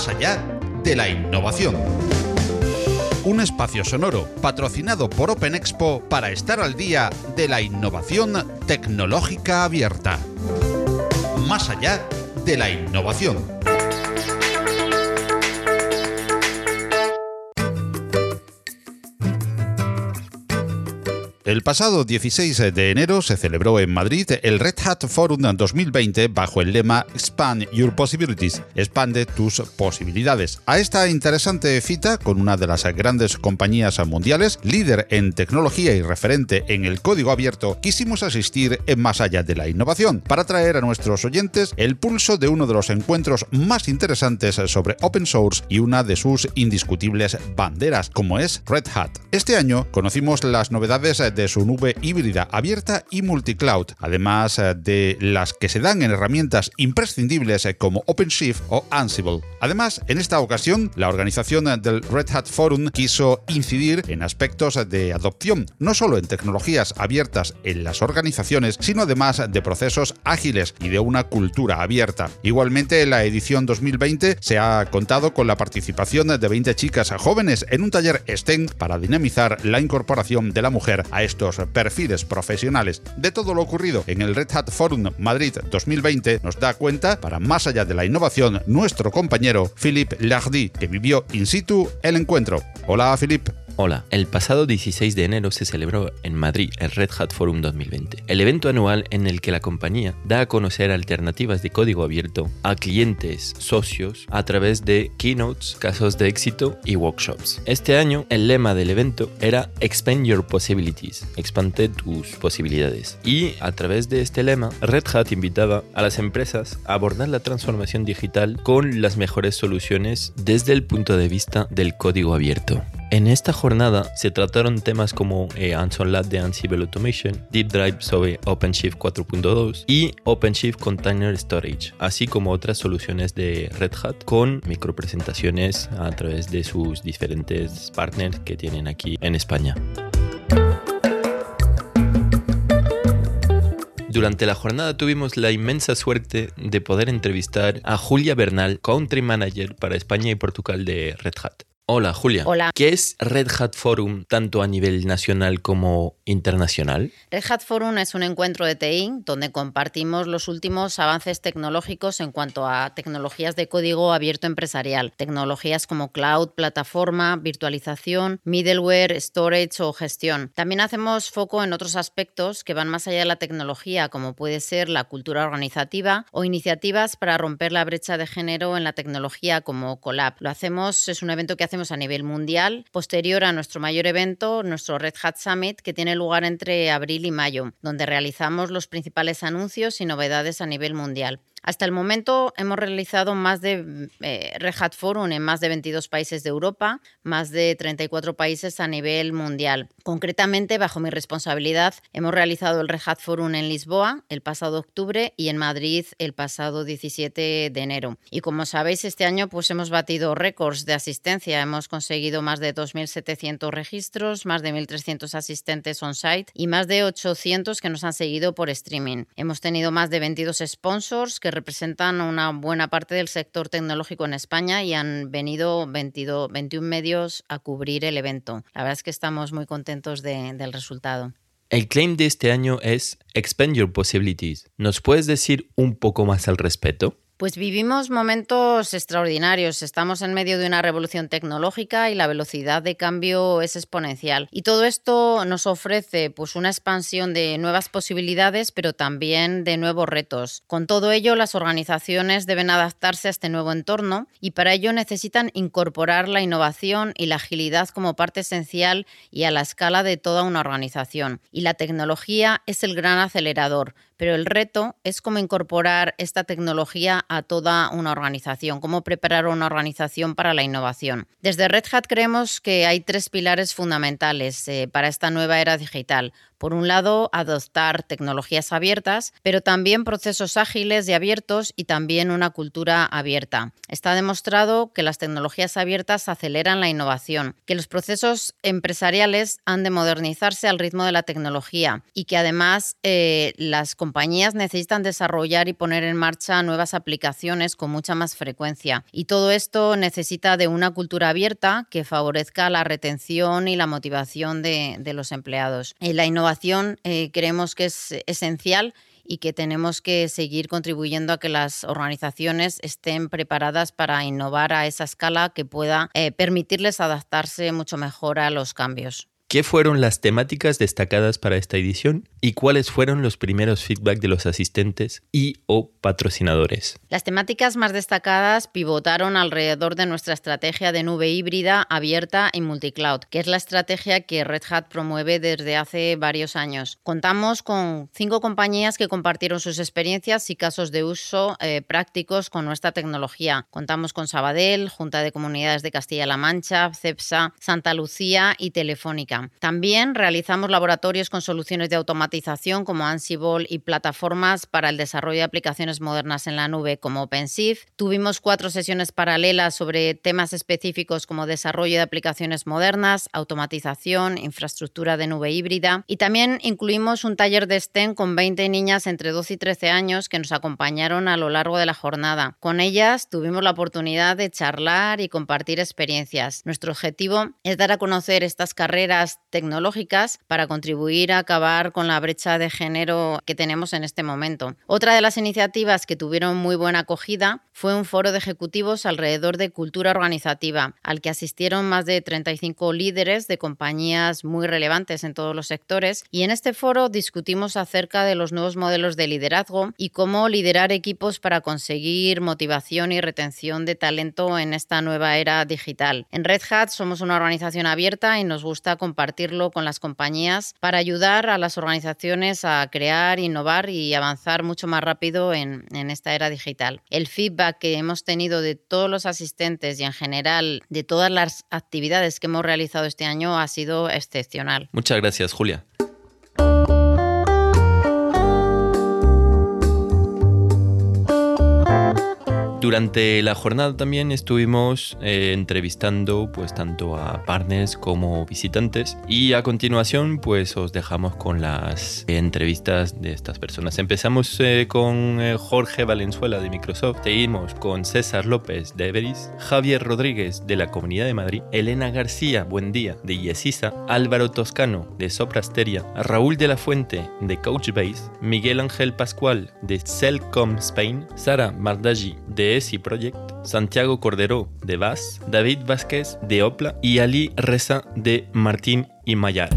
más allá de la innovación. Un espacio sonoro patrocinado por Open Expo para estar al día de la innovación tecnológica abierta. Más allá de la innovación. El pasado 16 de enero se celebró en Madrid el Red Hat Forum 2020 bajo el lema Expand Your Possibilities, expande tus posibilidades. A esta interesante cita, con una de las grandes compañías mundiales, líder en tecnología y referente en el código abierto, quisimos asistir en Más allá de la innovación, para traer a nuestros oyentes el pulso de uno de los encuentros más interesantes sobre open source y una de sus indiscutibles banderas, como es Red Hat. Este año conocimos las novedades de de su nube híbrida abierta y multicloud, además eh, de las que se dan en herramientas imprescindibles eh, como OpenShift o Ansible. Además, en esta ocasión, la organización del Red Hat Forum quiso incidir en aspectos de adopción, no solo en tecnologías abiertas en las organizaciones, sino además de procesos ágiles y de una cultura abierta. Igualmente, en la edición 2020 se ha contado con la participación de 20 chicas jóvenes en un taller STEM para dinamizar la incorporación de la mujer a estos perfiles profesionales. De todo lo ocurrido en el Red Hat Forum Madrid 2020 nos da cuenta, para más allá de la innovación, nuestro compañero Philippe Lardy, que vivió in situ el encuentro. Hola Philippe. Hola, el pasado 16 de enero se celebró en Madrid el Red Hat Forum 2020, el evento anual en el que la compañía da a conocer alternativas de código abierto a clientes, socios, a través de keynotes, casos de éxito y workshops. Este año el lema del evento era Expand Your Possibilities, expande tus posibilidades. Y a través de este lema, Red Hat invitaba a las empresas a abordar la transformación digital con las mejores soluciones desde el punto de vista del código abierto. En esta jornada se trataron temas como eh, Lab de Ansible Automation, Deep Drive sobre OpenShift 4.2 y OpenShift Container Storage, así como otras soluciones de Red Hat con micropresentaciones a través de sus diferentes partners que tienen aquí en España. Durante la jornada tuvimos la inmensa suerte de poder entrevistar a Julia Bernal, Country Manager para España y Portugal de Red Hat. Hola, Julia. Hola. ¿Qué es Red Hat Forum tanto a nivel nacional como internacional? Red Hat Forum es un encuentro de TI donde compartimos los últimos avances tecnológicos en cuanto a tecnologías de código abierto empresarial, tecnologías como cloud, plataforma, virtualización, middleware, storage o gestión. También hacemos foco en otros aspectos que van más allá de la tecnología, como puede ser la cultura organizativa o iniciativas para romper la brecha de género en la tecnología como Colab. Lo hacemos, es un evento que hacemos a nivel mundial, posterior a nuestro mayor evento, nuestro Red Hat Summit, que tiene lugar entre abril y mayo, donde realizamos los principales anuncios y novedades a nivel mundial. Hasta el momento hemos realizado más de eh, Forum en más de 22 países de Europa, más de 34 países a nivel mundial. Concretamente, bajo mi responsabilidad, hemos realizado el Red Hat Forum en Lisboa el pasado octubre y en Madrid el pasado 17 de enero. Y como sabéis, este año pues hemos batido récords de asistencia. Hemos conseguido más de 2.700 registros, más de 1.300 asistentes on-site y más de 800 que nos han seguido por streaming. Hemos tenido más de 22 sponsors que representan una buena parte del sector tecnológico en España y han venido 22, 21 medios a cubrir el evento. La verdad es que estamos muy contentos del resultado. El claim de este año es Expand Your Possibilities. ¿Nos puedes decir un poco más al respecto? Pues vivimos momentos extraordinarios. Estamos en medio de una revolución tecnológica y la velocidad de cambio es exponencial. Y todo esto nos ofrece pues una expansión de nuevas posibilidades, pero también de nuevos retos. Con todo ello, las organizaciones deben adaptarse a este nuevo entorno y para ello necesitan incorporar la innovación y la agilidad como parte esencial y a la escala de toda una organización. Y la tecnología es el gran acelerador, pero el reto es cómo incorporar esta tecnología a toda una organización, cómo preparar una organización para la innovación. Desde Red Hat creemos que hay tres pilares fundamentales eh, para esta nueva era digital. Por un lado, adoptar tecnologías abiertas, pero también procesos ágiles y abiertos y también una cultura abierta. Está demostrado que las tecnologías abiertas aceleran la innovación, que los procesos empresariales han de modernizarse al ritmo de la tecnología y que además eh, las compañías necesitan desarrollar y poner en marcha nuevas aplicaciones con mucha más frecuencia. Y todo esto necesita de una cultura abierta que favorezca la retención y la motivación de, los empleados. Eh, eh, creemos que es esencial y que tenemos que seguir contribuyendo a que las organizaciones estén preparadas para innovar a esa escala que pueda eh, permitirles adaptarse mucho mejor a los cambios. ¿Qué fueron las temáticas destacadas para esta edición y cuáles fueron los primeros feedback de los asistentes y o patrocinadores? Las temáticas más destacadas pivotaron alrededor de nuestra estrategia de nube híbrida, abierta y multicloud, que es la estrategia que Red Hat promueve desde hace varios años. Contamos con cinco compañías que compartieron sus experiencias y casos de uso eh, prácticos con nuestra tecnología. Contamos con Sabadell, Junta de Comunidades de Castilla-La Mancha, CEPSA, Santa Lucía y Telefónica. También realizamos laboratorios con soluciones de automatización como Ansible y plataformas para el desarrollo de aplicaciones modernas en la nube como OpenShift. Tuvimos cuatro sesiones paralelas sobre temas específicos como desarrollo de aplicaciones modernas, automatización, infraestructura de nube híbrida y también incluimos un taller de STEM con 20 niñas entre 12 y 13 años que nos acompañaron a lo largo de la jornada. Con ellas tuvimos la oportunidad de charlar y compartir experiencias. Nuestro objetivo es dar a conocer estas carreras tecnológicas para contribuir a acabar con la brecha de género que tenemos en este momento. Otra de las iniciativas que tuvieron muy buena acogida fue un foro de ejecutivos alrededor de cultura organizativa, al que asistieron más de 35 líderes de compañías muy relevantes en todos los sectores. Y en este foro discutimos acerca de los nuevos modelos de liderazgo y cómo liderar equipos para conseguir motivación y retención de talento en esta nueva era digital. En Red Hat somos una organización abierta y nos gusta compartir compartirlo con las compañías para ayudar a las organizaciones a crear, innovar y avanzar mucho más rápido en, en esta era digital. El feedback que hemos tenido de todos los asistentes y en general de todas las actividades que hemos realizado este año ha sido excepcional. Muchas gracias, Julia. Durante la jornada también estuvimos eh, entrevistando pues tanto a partners como visitantes y a continuación pues os dejamos con las entrevistas de estas personas. Empezamos eh, con eh, Jorge Valenzuela de Microsoft, seguimos con César López de Everis, Javier Rodríguez de la Comunidad de Madrid, Elena García Buendía de Yesisa, Álvaro Toscano de Soprasteria, Raúl de la Fuente de Couchbase, Miguel Ángel Pascual de Cellcom Spain, Sara Mardagi de ESI Project, Santiago Cordero de VAS, David Vázquez de Opla y Ali Reza de Martín y Mayar.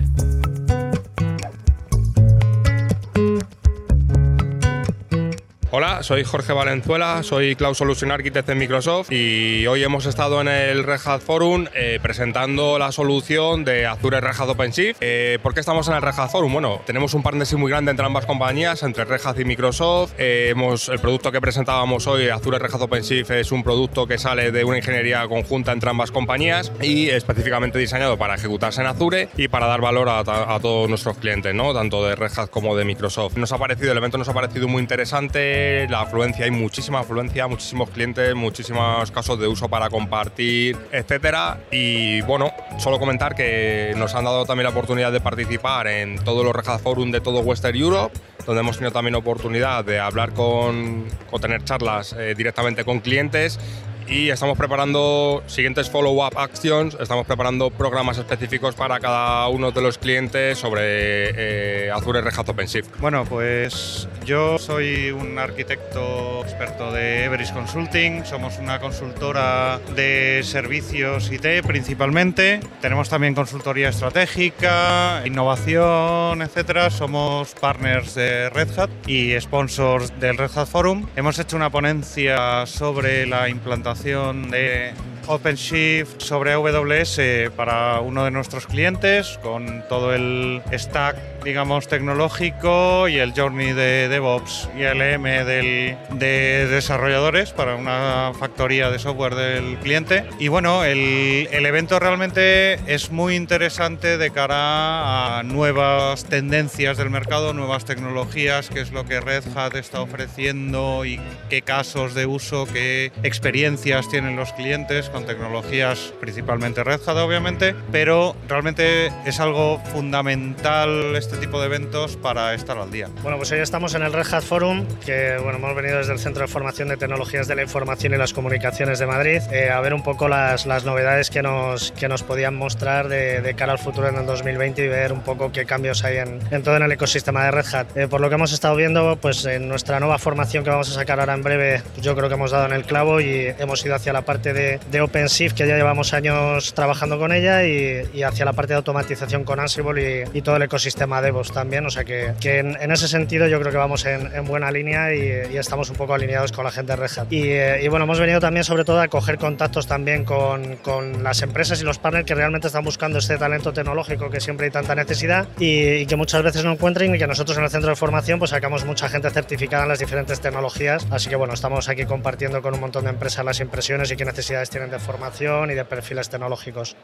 Hola, soy Jorge Valenzuela, soy Cloud Solution Architect en Microsoft y hoy hemos estado en el Red Hat Forum eh, presentando la solución de Azure Red Hat OpenShift. Eh, ¿Por qué estamos en el Red Hat Forum? Bueno, tenemos un partnership muy grande entre ambas compañías, entre Red Hat y Microsoft. Eh, hemos, el producto que presentábamos hoy, Azure Red Hat OpenShift, es un producto que sale de una ingeniería conjunta entre ambas compañías y específicamente diseñado para ejecutarse en Azure y para dar valor a, todos nuestros clientes, ¿no? tanto de Red Hat como de Microsoft. Nos ha parecido, el evento nos ha parecido muy interesante la afluencia, hay muchísima afluencia, muchísimos clientes, muchísimos casos de uso para compartir, etcétera. Y bueno, solo comentar que nos han dado también la oportunidad de participar en todos los Red Forum de todo Western Europe donde hemos tenido también oportunidad de hablar con, o tener charlas eh, directamente con clientes y estamos preparando siguientes follow-up actions, estamos preparando programas específicos para cada uno de los clientes sobre eh, Azure Red Hat OpenShift. Bueno, pues yo soy un arquitecto experto de Everest Consulting, somos una consultora de servicios IT principalmente, tenemos también consultoría estratégica, innovación, etcétera, somos partners de Red Hat y sponsors del Red Hat Forum. Hemos hecho una ponencia sobre la implantación de OpenShift sobre AWS para uno de nuestros clientes con todo el stack, digamos, tecnológico y el journey de DevOps y LM del, de desarrolladores para una factoría de software del cliente. Y bueno, el, el evento realmente es muy interesante de cara a nuevas tendencias del mercado, nuevas tecnologías, que es lo que Red Hat está ofreciendo y qué casos de uso, qué experiencias tienen los clientes con tecnologías principalmente Red Hat obviamente, pero realmente es algo fundamental este tipo de eventos para estar al día. Bueno, pues hoy estamos en el Red Hat Forum, que bueno, hemos venido desde el Centro de Formación de Tecnologías de la Información y las Comunicaciones de Madrid eh, a ver un poco las, las novedades que nos, que nos podían mostrar de, de, cara al futuro en el 2020 y ver un poco qué cambios hay en, en todo en el ecosistema de Red Hat. Eh, por lo que hemos estado viendo, pues en nuestra nueva formación que vamos a sacar ahora en breve, yo creo que hemos dado en el clavo y hemos ido hacia la parte de, de OpenShift, que ya llevamos años trabajando con ella, y, y hacia la parte de automatización con Ansible y, y todo el ecosistema DevOps también. O sea que, que en, en, ese sentido yo creo que vamos en, en buena línea y, y, estamos un poco alineados con la gente de Red Hat. Y, eh, bueno, hemos venido también sobre todo a coger contactos también con, con, las empresas y los partners que realmente están buscando este talento tecnológico que siempre hay tanta necesidad y que muchas veces no encuentran y que nosotros en el centro de formación pues sacamos mucha gente certificada en las diferentes tecnologías. Así que bueno, estamos aquí compartiendo con un montón de empresas las impresiones y qué necesidades tienen de formación y de perfiles tecnológicos.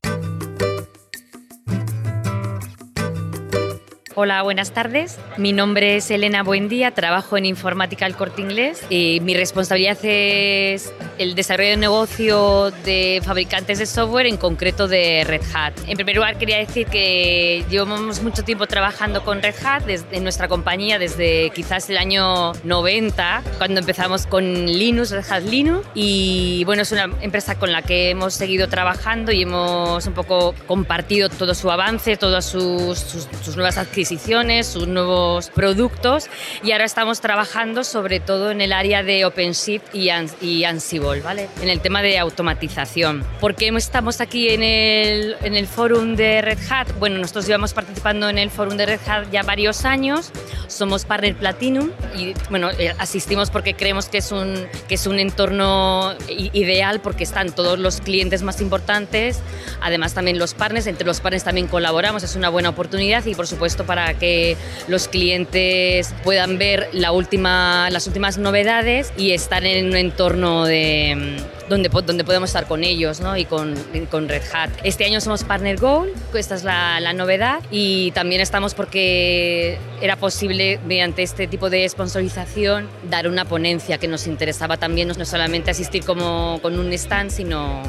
Hola, buenas tardes. Mi nombre es Elena Buendía, trabajo en Informática al Corte Inglés y mi responsabilidad es el desarrollo de negocio de fabricantes de software, en concreto de Red Hat. En primer lugar, quería decir que llevamos mucho tiempo trabajando con Red Hat desde, en nuestra compañía desde quizás el año 90, cuando empezamos con Linux, Red Hat Linux. Y bueno, es una empresa con la que hemos seguido trabajando y hemos un poco compartido todo su avance, todas sus, sus, sus nuevas adquisiciones sus nuevos productos y ahora estamos trabajando sobre todo en el área de OpenShift y, y Ansible, ¿vale? En el tema de automatización. ¿Por qué estamos aquí en el, en el forum de Red Hat? Bueno, nosotros llevamos participando en el forum de Red Hat ya varios años, somos partner Platinum y bueno, eh, asistimos porque creemos que es un, que es un entorno ideal porque están todos los clientes más importantes, además también los partners, entre los partners también colaboramos, es una buena oportunidad y por supuesto para que los clientes puedan ver las últimas novedades y estar en un entorno de, donde, donde podemos estar con ellos ¿no? y con, con, Red Hat. Este año somos Partner Goal, esta es la, la, novedad y también estamos porque era posible mediante este tipo de sponsorización dar una ponencia que nos interesaba también no solamente asistir como con un stand, sino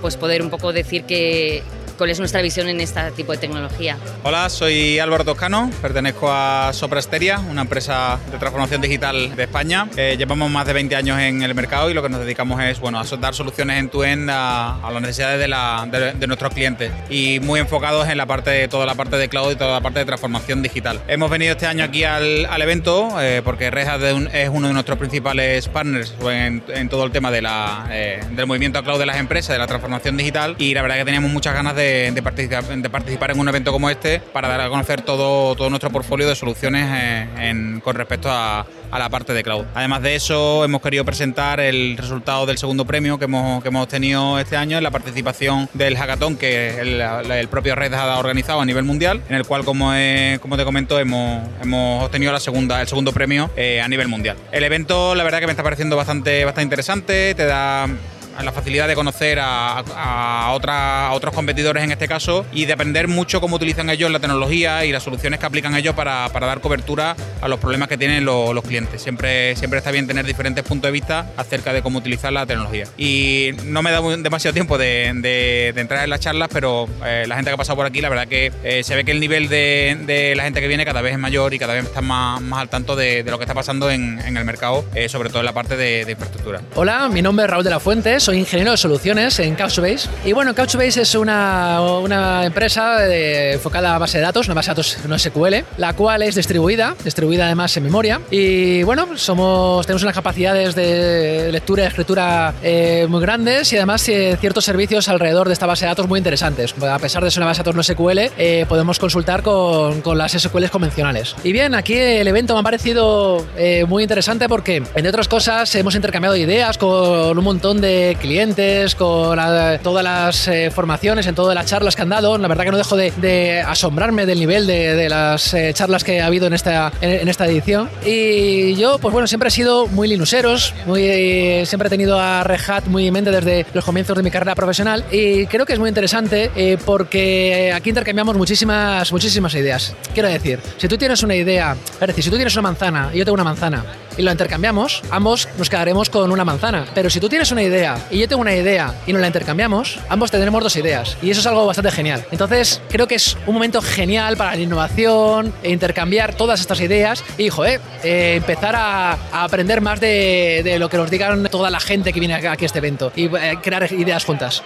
pues poder un poco decir que, cuál es nuestra visión en este tipo de tecnología. Hola, soy Álvaro Toscano, pertenezco a Soprasteria, una empresa de transformación digital de España. Eh, llevamos más de 20 años en el mercado y lo que nos dedicamos es bueno, a dar soluciones en tu end a, a, las necesidades de, la, de, de, nuestros clientes y muy enfocados en la parte toda la parte de cloud y toda la parte de transformación digital. Hemos venido este año aquí al, al evento eh, porque Red Hat es uno de nuestros principales partners en, en todo el tema de la, eh, del movimiento a cloud de las empresas, de la transformación digital y la verdad que teníamos muchas ganas de de, participar, de, participar, en un evento como este para dar a conocer todo, todo nuestro portfolio de soluciones en, con respecto a, la parte de cloud. Además de eso, hemos querido presentar el resultado del segundo premio que hemos, que hemos tenido este año en la participación del hackathon que el, el propio Red ha organizado a nivel mundial, en el cual, como, como te comento, hemos, hemos obtenido la segunda, el segundo premio eh, a nivel mundial. El evento, la verdad, que me está pareciendo bastante, bastante interesante, te da la facilidad de conocer a, a, a, otros competidores en este caso y de aprender mucho cómo utilizan ellos la tecnología y las soluciones que aplican ellos para, para dar cobertura a los problemas que tienen lo, los clientes. Siempre, siempre está bien tener diferentes puntos de vista acerca de cómo utilizar la tecnología. Y no me da demasiado tiempo de, entrar en las charlas, pero eh, la gente que ha pasado por aquí, la verdad que eh, se ve que el nivel de, la gente que viene cada vez es mayor y cada vez están más, más al tanto de, lo que está pasando en, el mercado, eh, sobre todo en la parte de, infraestructura. Hola, mi nombre es Raúl de la Fuente, soy ingeniero de soluciones en Couchbase. Y bueno, Couchbase es una, una empresa de, enfocada a base de datos, una base de datos no SQL, la cual es distribuida, distribuida además en memoria. Y bueno, somos, tenemos unas capacidades de lectura y escritura eh, muy grandes y además eh, ciertos servicios alrededor de esta base de datos muy interesantes. A pesar de ser una base de datos no SQL, eh, podemos consultar con, con, las SQLs convencionales. Y bien, aquí el evento me ha parecido eh, muy interesante porque, entre otras cosas, hemos intercambiado ideas con un montón de clientes, con todas las eh, formaciones, en todas las charlas que han dado. La verdad que no dejo de, asombrarme del nivel de, las eh, charlas que ha habido en esta, en, esta edición. Y yo, pues bueno, siempre he sido muy linuseros, muy, siempre he tenido a Red Hat muy en mente desde los comienzos de mi carrera profesional y creo que es muy interesante porque aquí intercambiamos muchísimas, muchísimas ideas. Quiero decir, si tú tienes una idea, es decir, si tú tienes una manzana y yo tengo una manzana y lo intercambiamos, ambos nos quedaremos con una manzana. Pero si tú tienes una idea y yo tengo una idea y nos la intercambiamos, ambos tendremos dos ideas. Y eso es algo bastante genial. Entonces, creo que es un momento genial para la innovación, e intercambiar todas estas ideas y, joder, eh, empezar a, aprender más de, lo que nos digan toda la gente que viene aquí a este evento y eh, crear ideas juntas.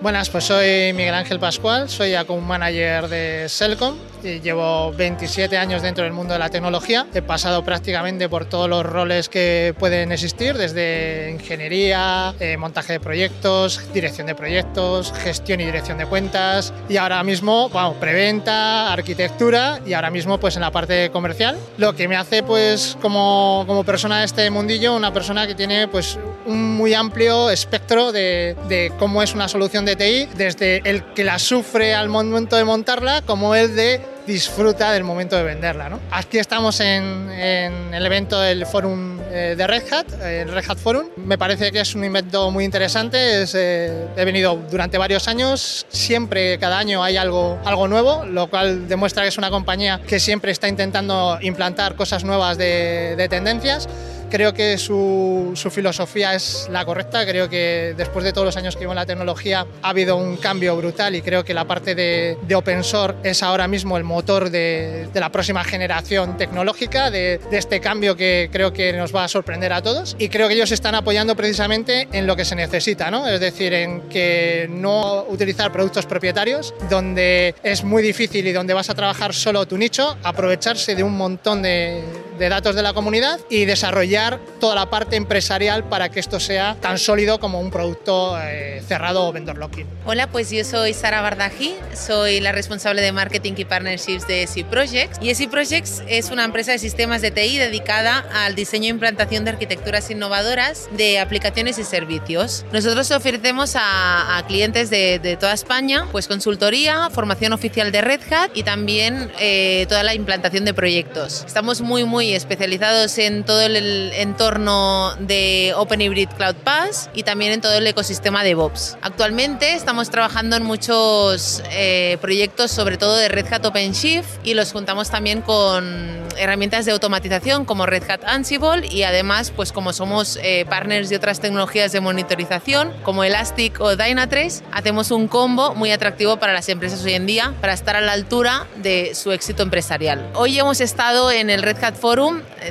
Buenas, pues soy Miguel Ángel Pascual, soy account manager de Selcom llevo 27 años dentro del mundo de la tecnología. He pasado prácticamente por todos los roles que pueden existir, desde ingeniería, eh, montaje de proyectos, dirección de proyectos, gestión y dirección de cuentas y ahora mismo, preventa, arquitectura y ahora mismo pues en la parte comercial. Lo que me hace pues como, como persona de este mundillo una persona que tiene pues un muy amplio espectro de, de cómo es una solución de TI, desde el que la sufre al momento de montarla como el de disfruta del momento de venderla. ¿no? Aquí estamos en, el evento del Forum eh, de Red Hat, el Red Hat Forum. Me parece que es un evento muy interesante. Eh, he venido durante varios años. Siempre, cada año hay algo, nuevo, lo cual demuestra que es una compañía que siempre está intentando implantar cosas nuevas de tendencias. Creo que su, su, filosofía es la correcta. Creo que después de todos los años que llevo en la tecnología ha habido un cambio brutal y creo que la parte de, de open source es ahora mismo el motor de, de la próxima generación tecnológica, de, de, este cambio que creo que nos va a sorprender a todos. Y creo que ellos están apoyando precisamente en lo que se necesita, ¿no? es decir, en que no utilizar productos propietarios, donde es muy difícil y donde vas a trabajar solo tu nicho, aprovecharse de un montón de, de datos de la comunidad y desarrollar toda la parte empresarial para que esto sea tan sólido como un producto eh, cerrado o vendor locking. Hola, pues yo soy Sara Bardaji, soy la responsable de marketing y partnerships de SI Projects. Y SI Projects es una empresa de sistemas de TI dedicada al diseño e implantación de arquitecturas innovadoras de aplicaciones y servicios. Nosotros ofrecemos a, clientes de, toda España pues consultoría, formación oficial de Red Hat y también eh, toda la implantación de proyectos. Estamos muy, muy especializados en todo el entorno de Open Hybrid Cloud Pass y también en todo el ecosistema de DevOps. Actualmente estamos trabajando en muchos eh, proyectos, sobre todo de Red Hat OpenShift, y los juntamos también con herramientas de automatización como Red Hat Ansible y además, pues como somos eh, partners de otras tecnologías de monitorización como Elastic o Dynatrace, hacemos un combo muy atractivo para las empresas hoy en día para estar a la altura de su éxito empresarial. Hoy hemos estado en el Red Hat Forum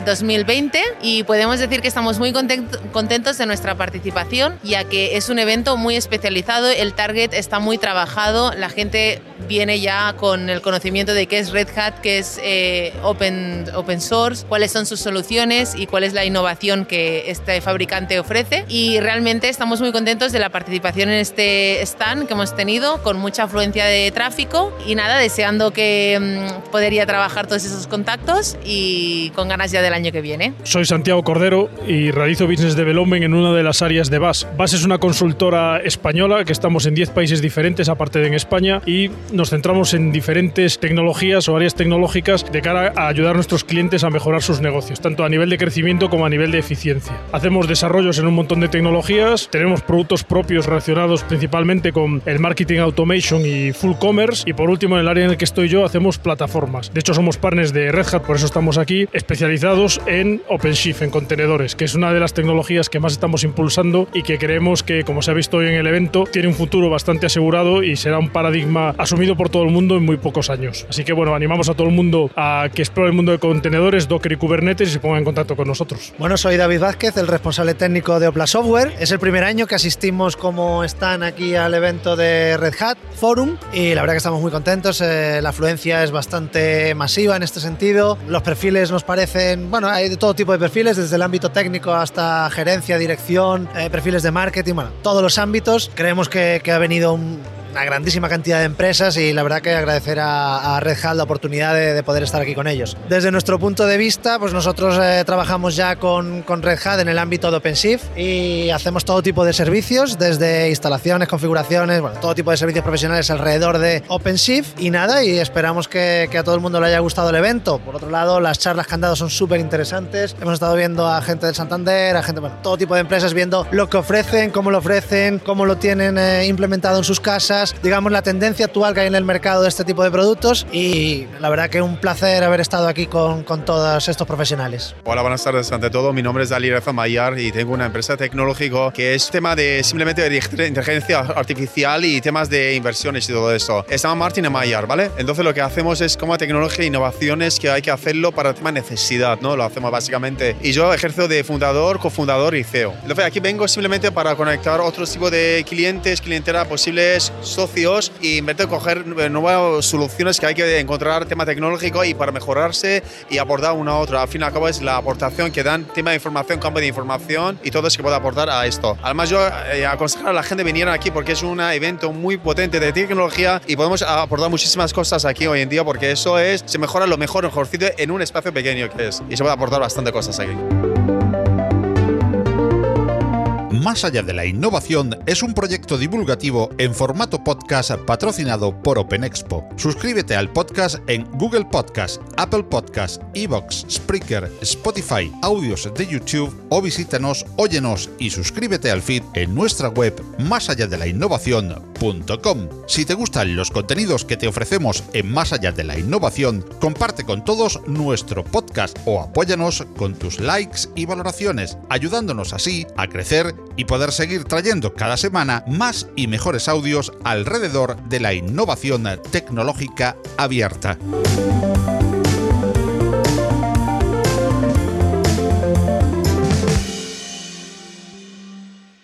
2020 y podemos decir que estamos muy contentos de nuestra participación, ya que es un evento muy especializado, el target está muy trabajado, la gente viene ya con el conocimiento de qué es Red Hat, qué es eh, open, open source, cuáles son sus soluciones y cuál es la innovación que este fabricante ofrece. Y realmente estamos muy contentos de la participación en este stand que hemos tenido, con mucha afluencia de tráfico y nada, deseando que mm, podría trabajar todos esos contactos y con ganas ya del año que viene. Soy Santiago Cordero y realizo Business Development en una de las áreas de BAS. BAS es una consultora española que estamos en 10 países diferentes, aparte de en España, y nos centramos en diferentes tecnologías o áreas tecnológicas de cara a ayudar a nuestros clientes a mejorar sus negocios, tanto a nivel de crecimiento como a nivel de eficiencia. Hacemos desarrollos en un montón de tecnologías, tenemos productos propios relacionados principalmente con el marketing automation y full commerce, y por último, en el área en el que estoy yo, hacemos plataformas. De hecho, somos partners de Red Hat, por eso estamos aquí, especializados en OpenShift, en contenedores, que es una de las tecnologías que más estamos impulsando y que creemos que, como se ha visto hoy en el evento, tiene un futuro bastante asegurado y será un paradigma asumido por todo el mundo en muy pocos años. Así que bueno, animamos a todo el mundo a que explore el mundo de contenedores, Docker y Kubernetes y se ponga en contacto con nosotros. Bueno, soy David Vázquez, el responsable técnico de Opla Software. Es el primer año que asistimos como están aquí al evento de Red Hat Forum y la verdad que estamos muy contentos. Eh, la afluencia es bastante masiva en este sentido. Los perfiles nos parecen, bueno, hay de todo tipo de perfiles, desde el ámbito técnico hasta gerencia, dirección, eh, perfiles de marketing, bueno, todos los ámbitos. Creemos que, que ha venido un, una grandísima cantidad de empresas y la verdad que agradecer a, Red Hat la oportunidad de, poder estar aquí con ellos. Desde nuestro punto de vista, pues nosotros eh, trabajamos ya con, con, Red Hat en el ámbito de OpenShift y hacemos todo tipo de servicios, desde instalaciones, configuraciones, bueno, todo tipo de servicios profesionales alrededor de OpenShift y nada, y esperamos que, a todo el mundo le haya gustado el evento. Por otro lado, las charlas que han dado son súper interesantes. Hemos estado viendo a gente del Santander, a gente, bueno, todo tipo de empresas viendo lo que ofrecen, cómo lo ofrecen, cómo lo tienen eh, implementado en sus casas, digamos la tendencia actual que hay en el mercado de este tipo de productos y la verdad que un placer haber estado aquí con, con todos estos profesionales. Hola, buenas tardes ante todo. Mi nombre es Ali Rafa Mayar y tengo una empresa tecnológica que es tema de simplemente de inteligencia artificial y temas de inversiones y todo eso. Llama Martin Mayar, ¿vale? Entonces lo que hacemos es como tecnología e innovaciones que hay que hacerlo para el tema necesidad, ¿no? Lo hacemos básicamente. Y yo ejerzo de fundador, cofundador y CEO. Entonces aquí vengo simplemente para conectar otros tipos de clientes, clientela, posibles socios vez de coger nuevas soluciones que hay que encontrar tema tecnológico y para mejorarse y abordar una a otra. Al fin y al cabo es la aportación que dan tema de información, campo de información y todo eso que puede aportar a esto. Además yo eh, aconsejo a la gente venir aquí porque es un evento muy potente de tecnología y podemos aportar muchísimas cosas aquí hoy en día porque eso es, se mejora lo mejor, mejorcito en un espacio pequeño que es y se puede aportar bastante cosas aquí. Más allá de la innovación es un proyecto divulgativo en formato podcast patrocinado por Open Expo. Suscríbete al podcast en Google Podcast, Apple Podcast, Evox, Spreaker, Spotify, audios de YouTube o visítanos, óyenos y suscríbete al feed en nuestra web más allá de la innovación.com. Si te gustan los contenidos que te ofrecemos en Más allá de la innovación, comparte con todos nuestro podcast o apóyanos con tus likes y valoraciones, ayudándonos así a crecer y poder seguir trayendo cada semana más y mejores audios alrededor de la innovación tecnológica abierta.